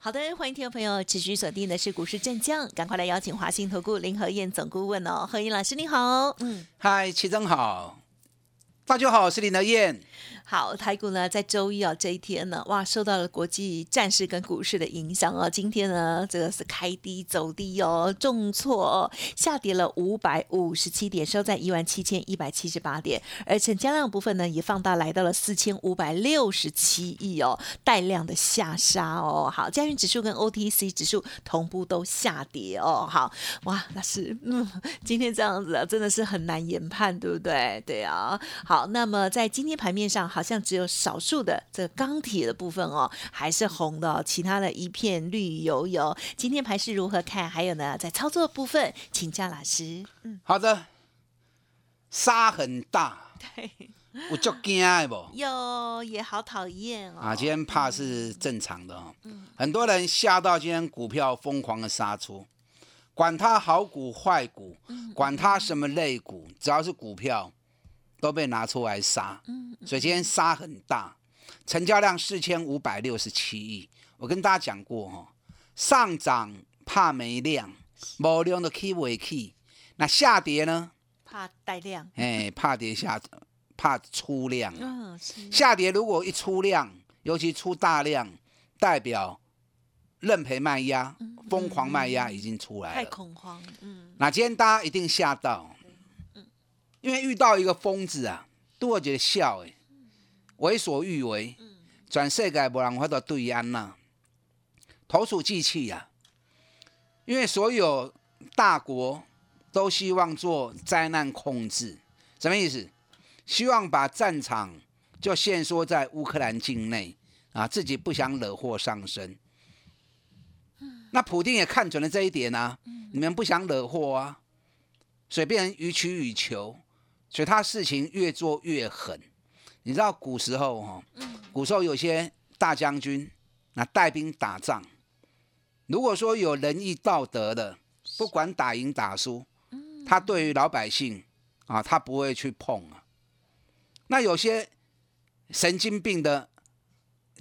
好的，欢迎听众朋友持续锁定的是股市战将，赶快来邀请华兴投顾林和燕总顾问哦，何燕老师你好，嗯，嗨，齐总好，大家好，我是林和燕。好，台股呢在周一啊这一天呢，哇，受到了国际战事跟股市的影响啊，今天呢这个是开低走低哦，重挫哦，下跌了五百五十七点，收在一万七千一百七十八点，而成交量部分呢也放大来到了四千五百六十七亿哦，带量的下杀哦，好，加权指数跟 OTC 指数同步都下跌哦，好，哇，那是嗯，今天这样子啊，真的是很难研判，对不对？对啊，好，那么在今天盘面上。好像只有少数的这个钢铁的部分哦，还是红的，哦其他的一片绿油油。今天盘是如何看？还有呢，在操作部分，请教老师。嗯，好的，沙很大，对，我就惊的不？有，也好讨厌哦。啊，今天怕是正常的哦。嗯，很多人吓到今天股票疯狂的杀出，管它好股坏股，管它什么类股，只要是股票。都被拿出来杀，所以今天杀很大，成交量四千五百六十七亿。我跟大家讲过哈，上涨怕没量，没量的 key 为 key。那下跌呢？怕带量。哎，怕跌下，怕出量。嗯，下跌如果一出量，尤其出大量，代表认赔卖压、疯狂卖压已经出来了。太恐慌。嗯。那今天大家一定吓到。因为遇到一个疯子啊，都会觉得笑哎，为所欲为，转世界无人法度对安呐，投鼠忌器呀。因为所有大国都希望做灾难控制，什么意思？希望把战场就限缩在乌克兰境内啊，自己不想惹祸上身。那普京也看准了这一点啊，你们不想惹祸啊，所以变成予取予求。所以他事情越做越狠，你知道古时候哈，古时候有些大将军那带兵打仗，如果说有仁义道德的，不管打赢打输，他对于老百姓啊，他不会去碰啊。那有些神经病的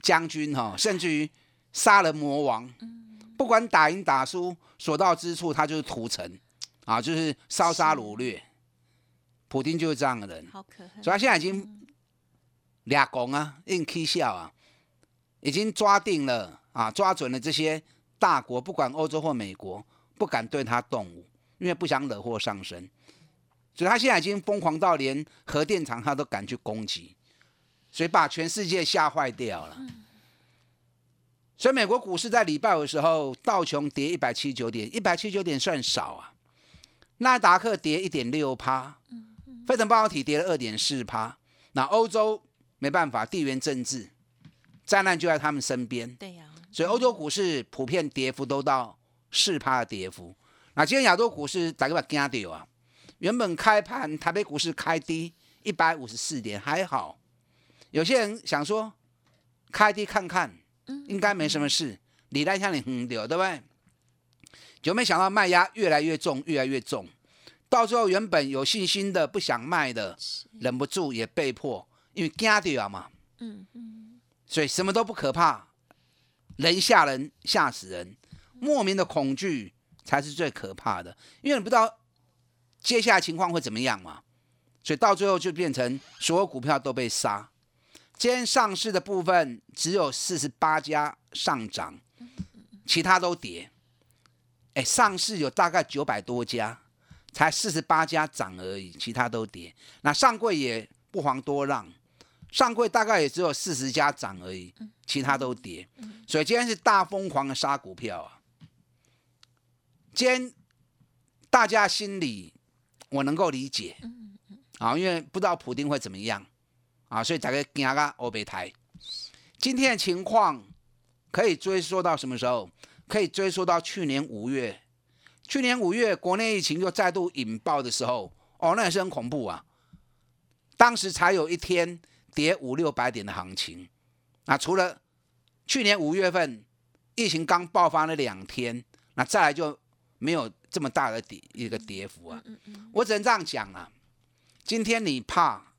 将军哈，甚至于杀人魔王，不管打赢打输，所到之处他就是屠城啊，就是烧杀掳掠。普京就是这样的人，好可恨。所以他现在已经俩拱啊，硬 K 笑啊，已经抓定了啊，抓准了这些大国，不管欧洲或美国，不敢对他动武，因为不想惹祸上身。所以他现在已经疯狂到连核电厂他都敢去攻击，所以把全世界吓坏掉了。所以美国股市在礼拜五的时候，道琼跌一百七十九点，一百七十九点算少啊，纳达克跌一点六趴。非成半导体跌了二点四趴，那欧洲没办法，地缘政治灾难就在他们身边。对呀，所以欧洲股市普遍跌幅都到四趴的跌幅。那今天亚洲股市大家把惊掉啊！原本开盘台北股市开低一百五十四点，还好。有些人想说开低看看，应该没什么事，你来向你哼掉，对不对？就没想到卖压越来越重，越来越重。到最后，原本有信心的、不想卖的，忍不住也被迫，因为惊掉嘛。嗯嗯。所以什么都不可怕，人吓人吓死人，莫名的恐惧才是最可怕的，因为你不知道接下来情况会怎么样嘛。所以到最后就变成所有股票都被杀。今天上市的部分只有四十八家上涨，其他都跌。哎，上市有大概九百多家。才四十八家涨而已，其他都跌。那上柜也不遑多让，上柜大概也只有四十家涨而已，其他都跌。所以今天是大疯狂的杀股票啊！今天大家心里我能够理解，啊，因为不知道普丁会怎么样啊，所以大家惊个欧北台。今天的情况可以追溯到什么时候？可以追溯到去年五月。去年五月，国内疫情又再度引爆的时候，哦，那也是很恐怖啊。当时才有一天跌五六百点的行情，那除了去年五月份疫情刚爆发那两天，那再来就没有这么大的跌一个跌幅啊。我只能这样讲啊。今天你怕，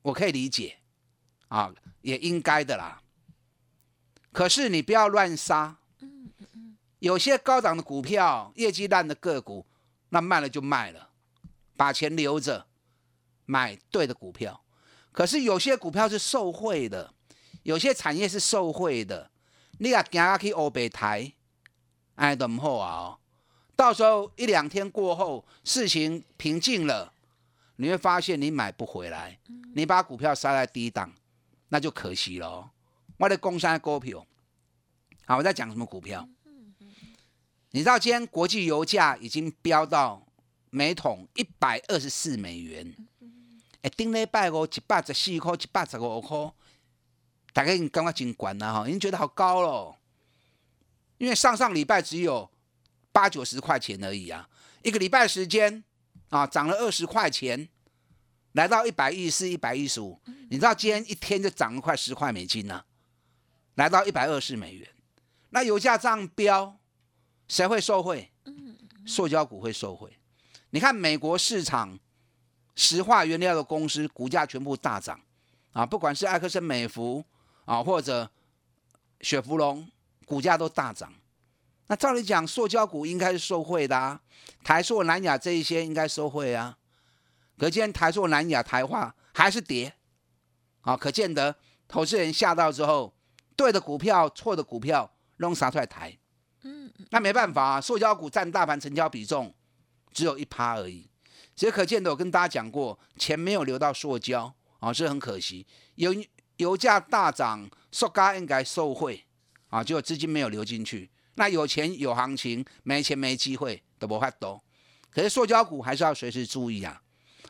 我可以理解啊，也应该的啦。可是你不要乱杀。有些高档的股票，业绩烂的个股，那卖了就卖了，把钱留着。买对的股票，可是有些股票是受贿的，有些产业是受贿的。你啊，行下去欧北台，哎，等好啊！哦，到时候一两天过后，事情平静了，你会发现你买不回来，你把股票杀在低档，那就可惜了。我的工商股票，好，我在讲什么股票？你知道今天国际油价已经飙到每桶一百二十四美元。哎，顶礼拜五一百十四块，一百十五块，大家已经感觉真管了哈，已经觉得好高了。因为上上礼拜只有八九十块钱而已啊，一个礼拜时间啊，涨了二十块钱，来到一百一十四、一百一十五。你知道今天一天就涨了快十块美金呢，来到一百二十美元。那油价这样飙，谁会受惠？塑胶股会受贿。你看美国市场。石化原料的公司股价全部大涨，啊，不管是埃克森美孚啊，或者雪佛龙，股价都大涨。那照理讲，塑胶股应该是受贿的啊，台塑、南亚这一些应该受贿啊。可见台塑、南亚、台化还是跌，啊，可见得投资人吓到之后，对的股票、错的股票弄杀出来抬。嗯，那没办法啊，塑胶股占大盘成交比重只有一趴而已。其实可见的，我跟大家讲过，钱没有流到塑胶啊，是很可惜。油油价大涨，塑胶应该受惠啊，结果资金没有流进去。那有钱有行情，没钱没机会，都不发多。可是塑胶股还是要随时注意啊，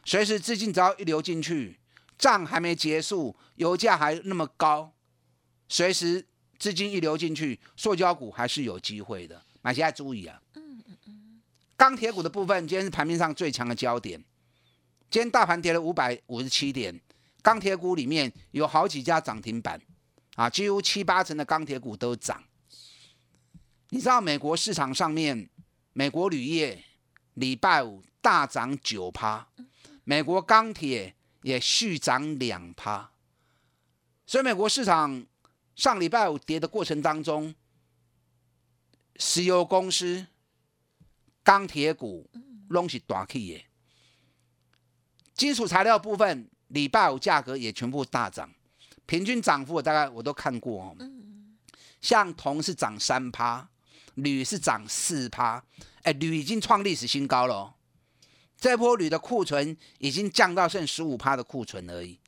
随时资金只要一流进去，账还没结束，油价还那么高，随时资金一流进去，塑胶股还是有机会的，买起来注意啊。钢铁股的部分，今天是盘面上最强的焦点。今天大盘跌了五百五十七点，钢铁股里面有好几家涨停板，啊，几乎七八成的钢铁股都涨。你知道美国市场上面，美国铝业礼拜五大涨九趴，美国钢铁也续涨两趴，所以美国市场上礼拜五跌的过程当中，石油公司。钢铁股拢是大起的，金属材料部分礼拜五价格也全部大涨，平均涨幅我大概我都看过哦。像铜是涨三趴，铝是涨四趴，哎，铝已经创历史新高了。这波铝的库存已经降到剩十五趴的库存而已，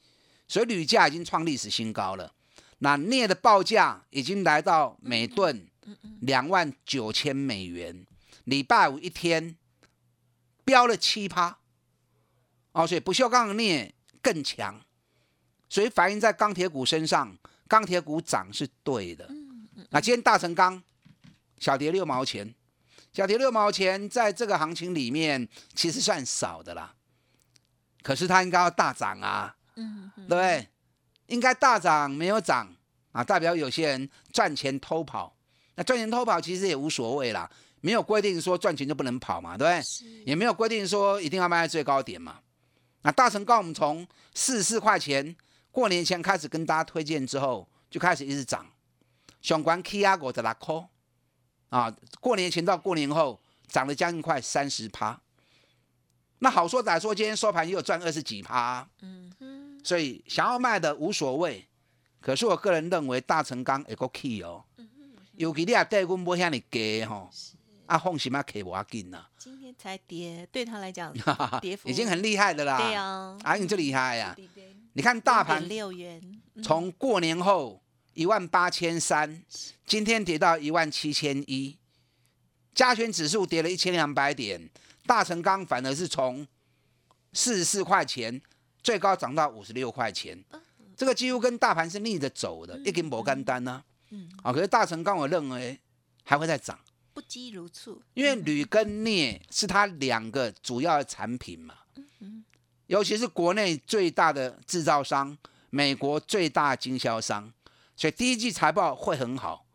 所以铝价已经创历史新高了。那镍的报价已经来到每吨两万九千美元。礼拜五一天飙了七趴，哦，所以不锈钢的镍更强，所以反映在钢铁股身上，钢铁股涨是对的。那今天大成钢小跌六毛钱，小跌六毛钱，在这个行情里面其实算少的啦，可是它应该要大涨啊，嗯，对不对？应该大涨没有涨啊，代表有些人赚钱偷跑，那赚钱偷跑其实也无所谓啦。没有规定说赚钱就不能跑嘛，对不对？也没有规定说一定要卖在最高点嘛。那大成告我们从四十四块钱过年前开始跟大家推荐之后，就开始一直涨，相关 K 压股的拉扣啊，过年前到过年后涨了将近快三十趴。那好说歹说，今天收盘也有赚二十几趴。嗯哼。所以想要卖的无所谓，可是我个人认为大成钢一个 key 哦，尤其你也对我无遐尼低吼。啊，放心嘛，可以我紧呐。今天才跌，对他来讲，跌幅已经很厉害的啦。对啊，啊，你最厉害呀！你看大盘六元，从过年后一万八千三，今天跌到一万七千一，加权指数跌了一千两百点，大成钢反而是从四十四块钱最高涨到五十六块钱，这个几乎跟大盘是逆着走的，一根摩根单呢。嗯，啊，可是大成钢我认为还会再涨。不积如醋，因为铝跟镍是它两个主要的产品嘛。尤其是国内最大的制造商，美国最大的经销商，所以第一季财报会很好。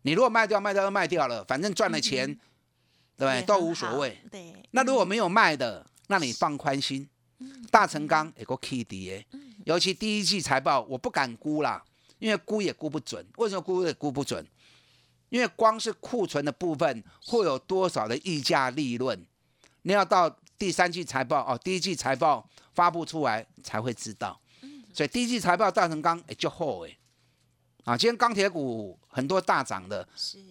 你如果卖掉，卖掉就卖掉了，反正赚了钱，对不对？都无所谓。对，那如果没有卖的，那你放宽心，大成钢也够 K D 耶。尤其第一季财报，我不敢估啦，因为估也估不准。为什么估也估不准？因为光是库存的部分会有多少的溢价利润，你要到第三季财报哦，第一季财报发布出来才会知道。所以第一季财报大成钢也就后哎，啊，今天钢铁股很多大涨的，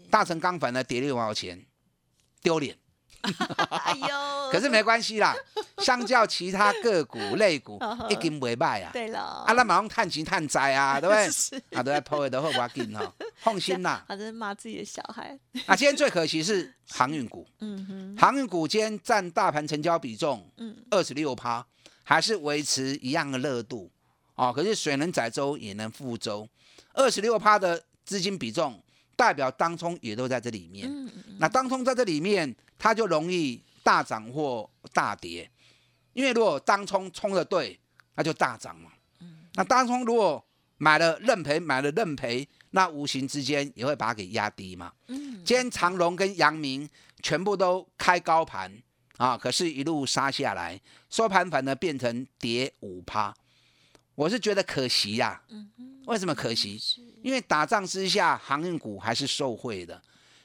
大成钢反而跌六毛钱，丢脸。哎呦，可是没关系啦，相较其他个股类股 已经袂歹啊。对了，啊，那马上探钱探灾啊，对不对？啊，都在抛的都会挖紧哈，放心啦。好像骂自己的小孩，啊，今天最可惜是航运股，嗯哼，航运股今天占大盘成交比重嗯，二十六趴，还是维持一样的热度哦。可是水能载舟也能覆舟，二十六趴的资金比重代表当冲也都在这里面。嗯嗯那当冲在这里面，它就容易大涨或大跌，因为如果当冲冲的对，那就大涨嘛。那当冲如果买了认赔，买了认赔，那无形之间也会把它给压低嘛。嗯，今天长荣跟阳明全部都开高盘啊，可是一路杀下来，收盘反而变成跌五趴，我是觉得可惜呀、为什么可惜？因为打仗之下，航运股还是受惠的。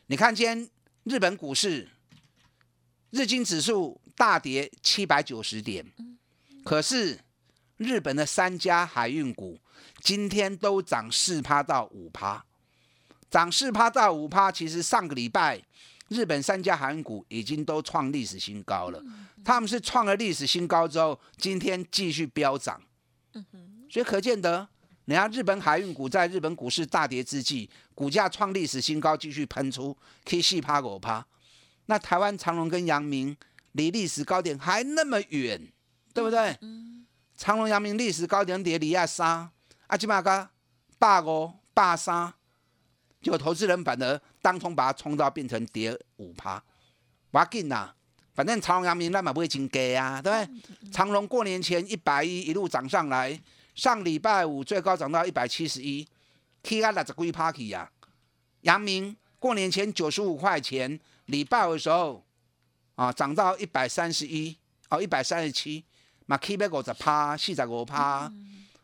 你看今天日本股市，日经指数大跌七百九十点，可是日本的三家海运股今天都涨四趴到五趴，涨四趴到五趴。其实上个礼拜日本三家海运股已经都创历史新高了，他们是创了历史新高之后，今天继续飙涨，所以可见得。人家日本海运股在日本股市大跌之际，股价创历史新高，继续喷出，可以细趴狗趴。那台湾长隆跟阳明离历史高点还那么远，对不对？长隆、阳明历史高点跌离亚三，啊，起码个八五、霸三，结果投资人反而当冲把它冲到变成跌五趴，不要紧啦，反正长隆、阳明那嘛不会真低啊，对不对？长隆过年前一百一一路涨上来。上礼拜五最高涨到一百七十一，K 啊六十几趴去呀。阳明过年前九十五块钱，礼拜五的时候啊涨到一百三十一，哦一百三十七，嘛 K 百五十趴，四十五趴，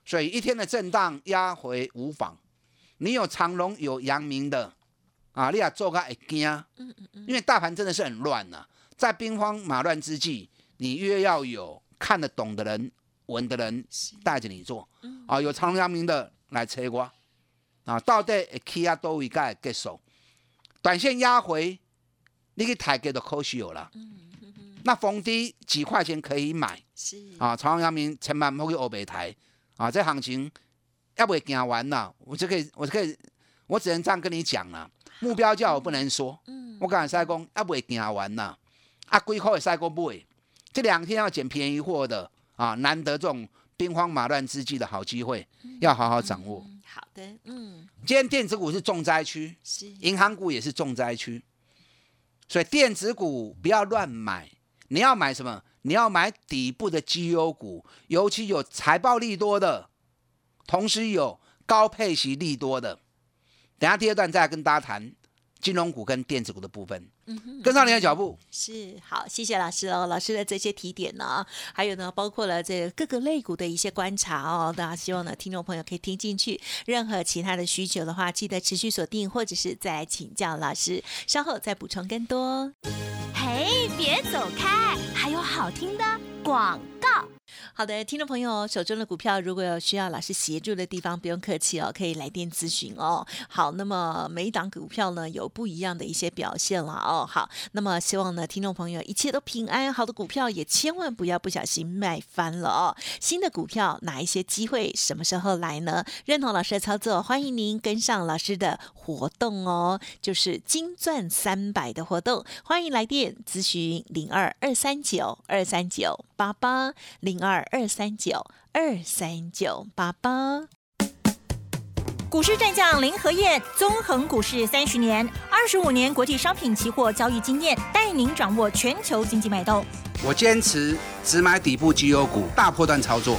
所以一天的震荡压回无妨。你有长隆有阳明的啊，你也做个会惊，因为大盘真的是很乱呐、在兵荒马乱之际，你越要有看得懂的人。稳的人带着你做，啊，有长隆阳明的来催我，啊，到底会起啊多位该结束，短线压回，你去抬给的可惜有了，那逢低几块钱可以买，是。啊，长隆阳明千万不去欧北台，啊，这行情要不会行完了，我就可以，我就可以，我只能这样跟你讲了，目标价我不能说，我刚才赛讲要不会行完了，啊，几块的赛过不会，这两天要捡便宜货的。啊，难得这种兵荒马乱之际的好机会，要好好掌握。好的，嗯，今天电子股是重灾区，是。银行股也是重灾区，所以电子股不要乱买。你要买什么？你要买底部的绩优股，尤其有财报利多的，同时有高配息利多的。等下第二段再跟大家谈金融股跟电子股的部分。跟上你的脚步。是好，谢谢老师哦。老师的这些提点呢，还有呢，包括了这个各个类股的一些观察哦。大家希望呢，听众朋友可以听进去。任何其他的需求的话，记得持续锁定，或者是再来请教老师，稍后再补充更多。嘿，别走开，还有好听的广告。好的，听众朋友，手中的股票如果有需要老师协助的地方，不用客气哦，可以来电咨询哦。好，那么每一档股票呢有不一样的一些表现了哦。好，那么希望呢听众朋友一切都平安，好的股票也千万不要不小心卖翻了哦。新的股票哪一些机会什么时候来呢？认同老师的操作，欢迎您跟上老师的活动哦，就是金钻三百的活动，欢迎来电咨询零二二三九二三九八八零二二三九二三九八八。股市战将林和燕，纵横股市三十年，二十五年国际商品期货交易经验，带您掌握全球经济脉动。我坚持只买底部绩优股，大波段操作。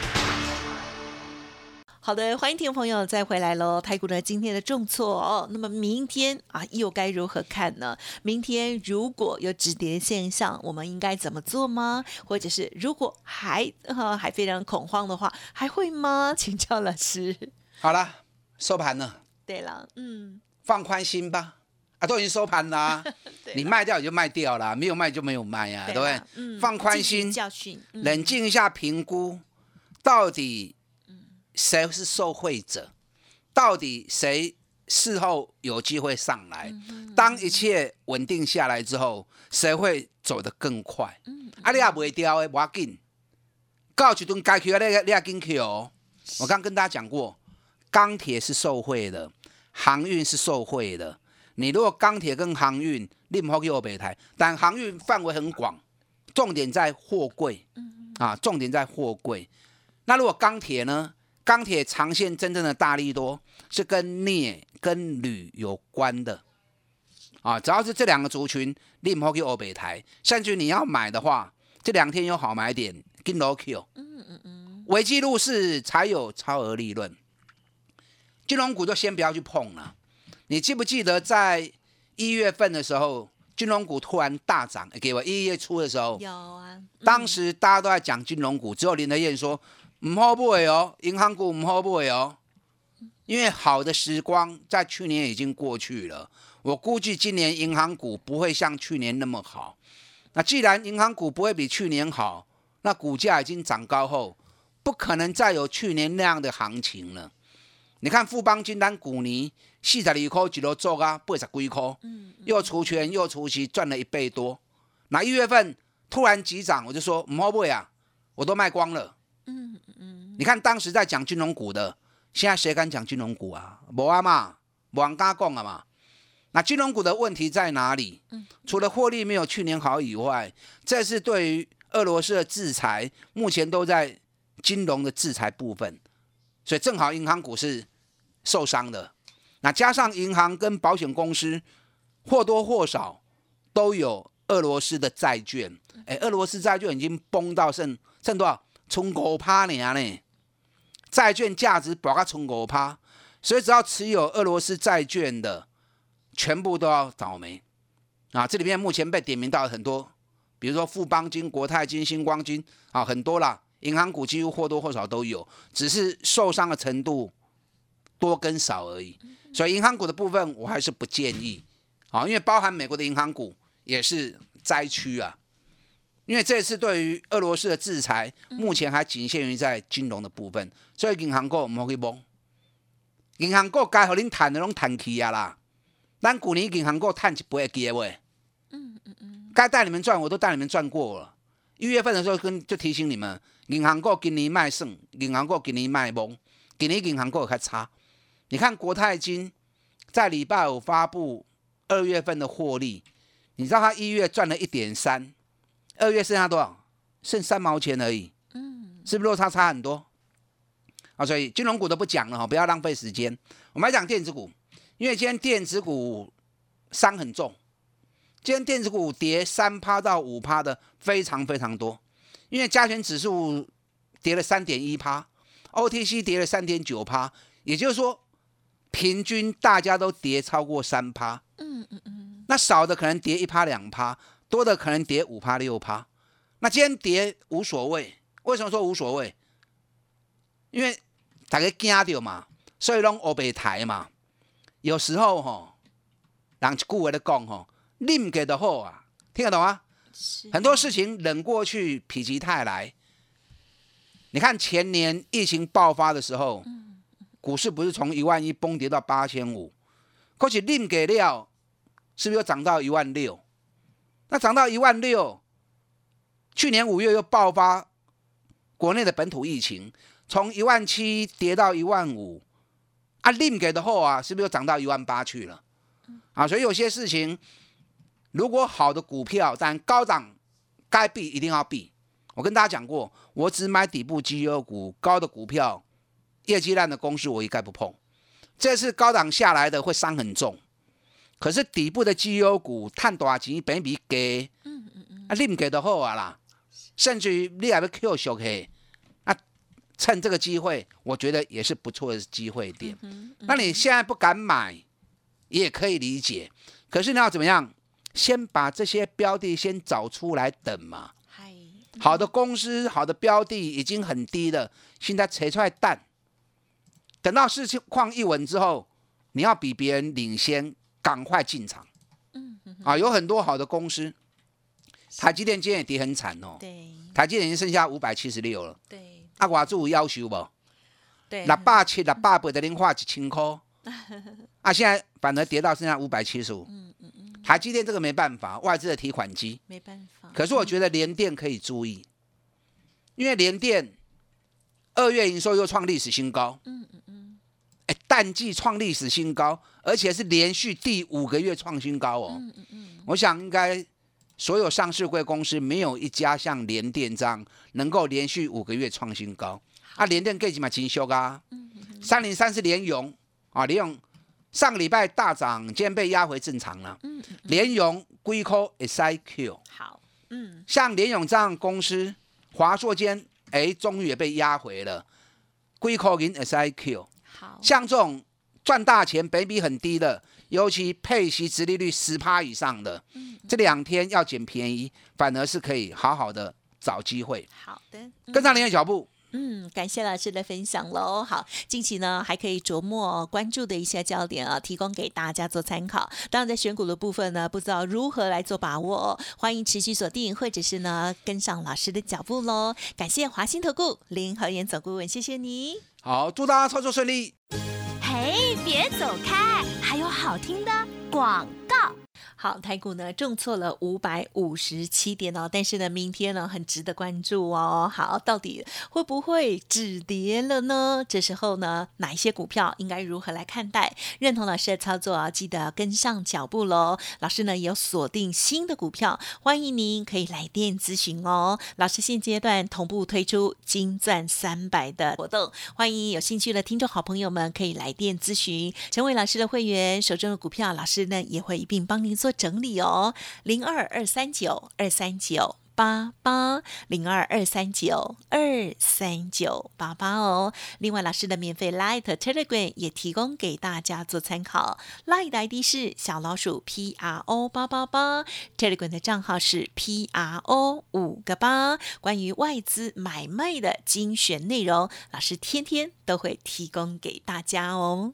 好的，欢迎听众朋友再回来喽。台股呢今天的重挫哦，那么明天啊又该如何看呢？明天如果有止跌现象，我们应该怎么做吗？或者是如果还呃还非常恐慌的话，还会吗？请教老师。好了，收盘了，对了，嗯，放宽心吧。啊，都已经收盘啦、对你卖掉也就卖掉了，没有卖就没有卖呀、对不对？嗯放宽心，教训，嗯冷静一下评估，到底谁是受惠者？到底谁事后有机会上来？当一切稳定下来之后，谁会走得更快？啊，你也袂掉的，无要紧。到一顿该去的，你你也紧去哦。我刚跟大家讲过，钢铁是受惠的，航运是受惠的。你如果钢铁跟航运，你唔好给我北台，但航运范围很广，重点在货柜，啊，重点在货柜。那如果钢铁呢？钢铁长线真正的大力多是跟镍、跟铝有关的，啊，只要是这两个族群，你唔好给欧北台，甚至你要买的话，这两天有好买点，跟 low Q，嗯嗯嗯，维基入市才有超额利润，金融股就先不要去碰了。你记不记得在一月份的时候，金融股突然大涨？给我一月初的时候，有啊，嗯。当时大家都在讲金融股，只有林德燕说唔好买哦，银行股唔好买哦，因为好的时光在去年已经过去了。我估计今年银行股不会像去年那么好。那既然银行股不会比去年好，那股价已经涨高后，不可能再有去年那样的行情了。你看富邦金丹股泥四十二块一路做啊，八十几块，又除权又除息，赚了一倍多。那一月份突然急涨，我就说唔好买啊，我都卖光了。嗯嗯，你看当时在讲金融股的，现在谁敢讲金融股啊？无啊嘛，无人敢讲啊嘛。那金融股的问题在哪里？除了获利没有去年好以外，这是对于俄罗斯的制裁，目前都在金融的制裁部分，所以正好银行股是受伤的。那加上银行跟保险公司或多或少都有俄罗斯的债券，哎，俄罗斯债券已经崩到剩剩多少？冲五趴你啊呢？债券价值保到冲五趴，所以只要持有俄罗斯债券的，全部都要倒霉啊！这里面目前被点名到很多，比如说富邦金、国泰金、星光金啊，很多啦，银行股几乎或多或少都有，只是受伤的程度多跟少而已。所以银行股的部分我还是不建议啊，因为包含美国的银行股也是灾区啊。因为这次对于俄罗斯的制裁，目前还仅限于在金融的部分，所以银行股唔好去摸。银行股该和恁谈的拢谈起啊啦，咱去年银行股探一倍的位，嗯嗯嗯，该带你们赚我都带你们赚过了。一月份的时候跟就提醒你们，银行股今年卖剩，银行股今年卖懵，今年银行股较差。你看国泰金在礼拜五发布二月份的获利，你知道它一月赚了一点三。二月剩下多少？剩三毛钱而已。嗯，是不是落差差很多？啊，所以金融股都不讲了哈，不要浪费时间。我们来讲电子股，因为今天电子股伤很重，今天电子股跌三趴到五趴的非常非常多，因为加权指数跌了三点一趴，OTC 跌了三点九趴，也就是说平均大家都跌超过三趴。嗯嗯嗯，那少的可能跌一趴两趴。多的可能跌五趴六趴，那今天跌无所谓。为什么说无所谓？因为大家惊到嘛，所以拢欧北台嘛。有时候吼，人一句话咧讲吼，忍给的好啊，听得懂吗？是很多事情忍过去，否极泰来。你看前年疫情爆发的时候，股市不是从一万一崩跌到八千五，可是令给料是不是又涨到一万六？那涨到一万六，去年五月又爆发国内的本土疫情，从一万七跌到一万五，啊，令给的后啊，是不是又涨到一万八去了？啊，所以有些事情，如果好的股票，但高涨该避一定要避。我跟大家讲过，我只买底部绩优股，高的股票，业绩烂的公司我一概不碰。这次高档下来的会伤很重，可是底部的绩优股，探多少钱，本比给，嗯嗯嗯，啊，你唔给的好啊啦，甚至于你还要 Q 小 K，，啊，趁这个机会，我觉得也是不错的机会点。那你现在不敢买，也可以理解，可是你要怎么样？先把这些标的先找出来等嘛。嗨，好的公司、好的标的已经很低了，现在扯出来淡，等到市况一稳之后，你要比别人领先，赶快进场。啊，有很多好的公司，台积电今天也跌很惨哦。对台积电已经剩下五百七十六了，对啊，我有要求不？对，六百七、六百八的零化一千块，啊，现在反而跌到剩下五百七十五。台积电这个没办法，外资的提款机。没办法。可是我觉得联电可以注意，因为联电二月营收又创历史新高，嗯嗯嗯，哎，淡季创历史新高，而且是连续第五个月创新高哦，嗯嗯嗯，我想应该所有上市贵公司没有一家像联电这样能够连续五个月创新高，啊，联电给几嘛金修啊，三零三是联咏啊，联咏上个礼拜大涨，今天被压回正常了，嗯，联咏龟壳 SIQ。好，嗯，像联咏这样公司，华硕间哎，终于也被压回了。贵口银 SIQ，好，像这种赚大钱、本比很低的，尤其配息殖利率十趴以上的，这两天要捡便宜，反而是可以好好的找机会，好的，跟上您的脚步。嗯，感谢老师的分享喽。好，近期呢还可以琢磨关注的一些焦点啊，提供给大家做参考。当然，在选股的部分呢，不知道如何来做把握哦，欢迎持续锁定，或者是呢跟上老师的脚步喽。感谢华兴投顾林和妍总顾问，谢谢你。好，祝大家操作顺利。嘿，别走开，还有好听的广告。好，台股呢重挫了五百五十七点哦，但是呢，明天呢很值得关注哦。好，到底会不会止跌了呢？这时候呢，哪一些股票应该如何来看待？认同老师的操作啊，记得跟上脚步喽。老师呢有锁定新的股票，欢迎您可以来电咨询哦。老师现阶段同步推出金钻三百的活动，欢迎有兴趣的听众好朋友们可以来电咨询，成为老师的会员，手中的股票老师呢也会一并帮您做整理哦。零二二三九二三九。八八零二二三九二三九八八哦。另外，老师的免费 Light Telegram 也提供给大家做参考。Light 的 ID 是小老鼠 P R O 八八八，Telegram 的账号是 P R O 五个八。关于外资买卖的精选内容，老师天天都会提供给大家哦。